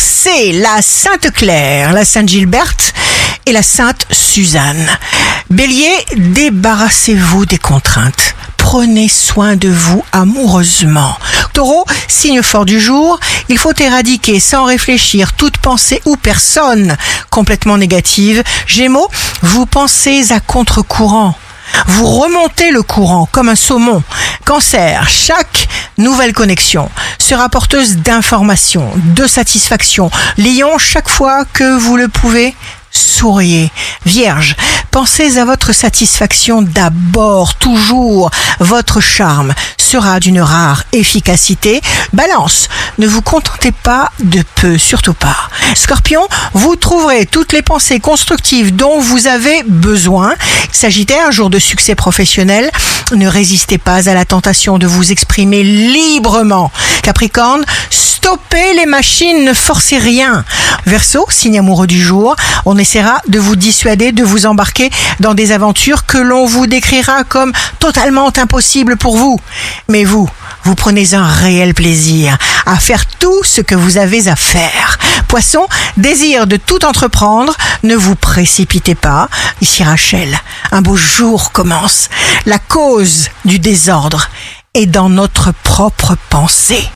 c'est la Sainte Claire, la Sainte Gilberte et la Sainte Suzanne. Bélier, débarrassez-vous des contraintes. Prenez soin de vous amoureusement. Taureau, signe fort du jour, il faut éradiquer sans réfléchir toute pensée ou personne complètement négative. Gémeaux, vous pensez à contre-courant. Vous remontez le courant comme un saumon. Cancer, chaque nouvelle connexion sera porteuse d'informations, de satisfaction. Lion, chaque fois que vous le pouvez, souriez. Vierge, pensez à votre satisfaction d'abord, toujours. Votre charme sera d'une rare efficacité. Balance, ne vous contentez pas de peu, surtout pas. Scorpion, vous trouverez toutes les pensées constructives dont vous avez besoin. Sagittaire, jour de succès professionnel, ne résistez pas à la tentation de vous exprimer librement. Capricorne, stoppez les machines, ne forcez rien. Verseau, signe amoureux du jour, on essaiera de vous dissuader de vous embarquer dans des aventures que l'on vous décrira comme totalement impossibles pour vous. Mais vous, vous prenez un réel plaisir à faire tout ce que vous avez à faire. Poisson, désir de tout entreprendre, ne vous précipitez pas. Ici Rachel, un beau jour commence. La cause du désordre est dans notre propre pensée.